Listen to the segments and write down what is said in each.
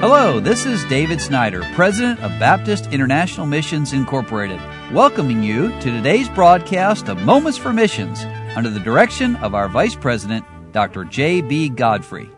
Hello, this is David Snyder, President of Baptist International Missions Incorporated, welcoming you to today's broadcast of Moments for Missions under the direction of our Vice President, Dr. J.B. Godfrey.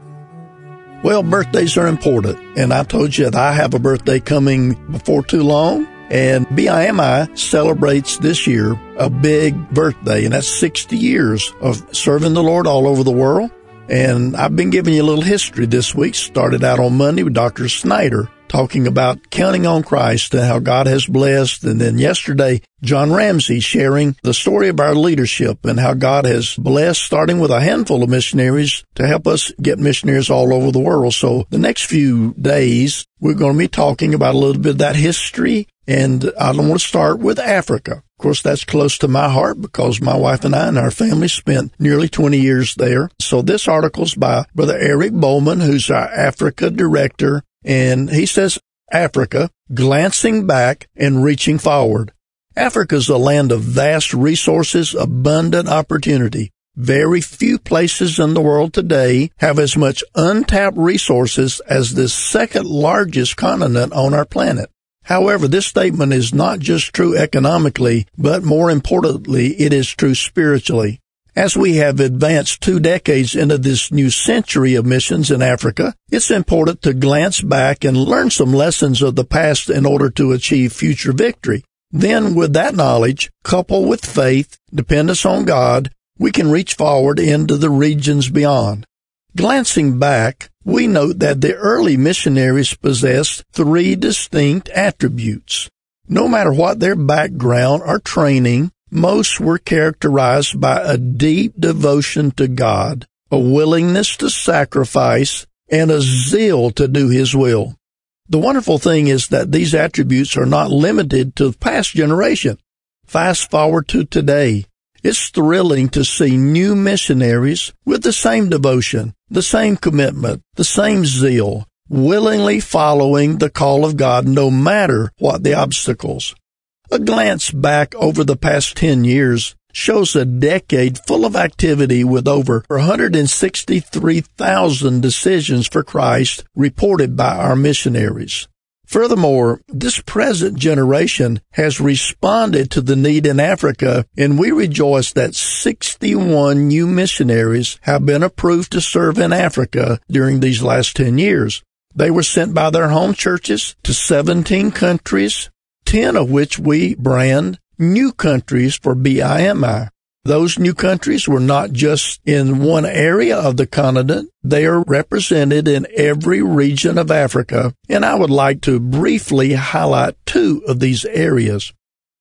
Well, birthdays are important, and I told you that I have a birthday coming before too long. And BIMI celebrates this year a big birthday, and that's 60 years of serving the Lord all over the world. And I've been giving you a little history this week. Started out on Monday with Dr. Snyder talking about counting on Christ and how God has blessed. And then yesterday, John Ramsey sharing the story of our leadership and how God has blessed, starting with a handful of missionaries to help us get missionaries all over the world. So the next few days, we're going to be talking about a little bit of that history. And I don't want to start with Africa. Of course, that's close to my heart because my wife and I and our family spent nearly 20 years there. So this article's by Brother Eric Bowman, who's our Africa director and he says Africa, glancing back and reaching forward. Africa is a land of vast resources, abundant opportunity. Very few places in the world today have as much untapped resources as the second largest continent on our planet. However, this statement is not just true economically, but more importantly, it is true spiritually. As we have advanced two decades into this new century of missions in Africa, it's important to glance back and learn some lessons of the past in order to achieve future victory. Then, with that knowledge, coupled with faith, dependence on God, we can reach forward into the regions beyond. Glancing back, we note that the early missionaries possessed three distinct attributes. No matter what their background or training, most were characterized by a deep devotion to God, a willingness to sacrifice, and a zeal to do His will. The wonderful thing is that these attributes are not limited to the past generation. Fast forward to today. It's thrilling to see new missionaries with the same devotion, the same commitment, the same zeal, willingly following the call of God no matter what the obstacles. A glance back over the past 10 years shows a decade full of activity with over 163,000 decisions for Christ reported by our missionaries. Furthermore, this present generation has responded to the need in Africa, and we rejoice that 61 new missionaries have been approved to serve in Africa during these last 10 years. They were sent by their home churches to 17 countries, 10 of which we brand new countries for BIMI. Those new countries were not just in one area of the continent. They are represented in every region of Africa, and I would like to briefly highlight two of these areas.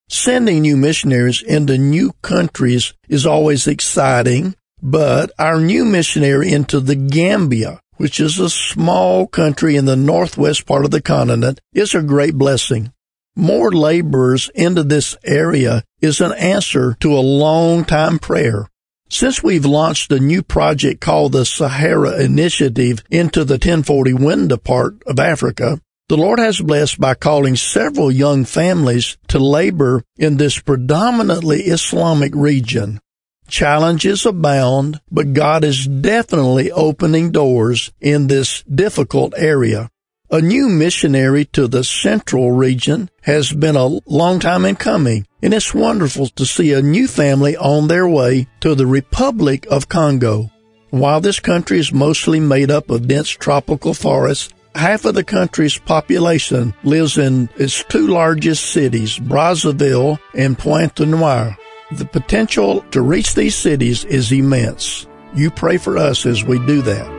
Sending new missionaries into new countries is always exciting, but our new missionary into the Gambia, which is a small country in the northwest part of the continent, is a great blessing more laborers into this area is an answer to a long time prayer. Since we've launched a new project called the Sahara Initiative into the 1040 Window part of Africa, the Lord has blessed by calling several young families to labor in this predominantly Islamic region. Challenges abound, but God is definitely opening doors in this difficult area. A new missionary to the central region has been a long time in coming, and it's wonderful to see a new family on their way to the Republic of Congo. While this country is mostly made up of dense tropical forests, half of the country's population lives in its two largest cities, Brazzaville and Pointe-Noire. The potential to reach these cities is immense. You pray for us as we do that.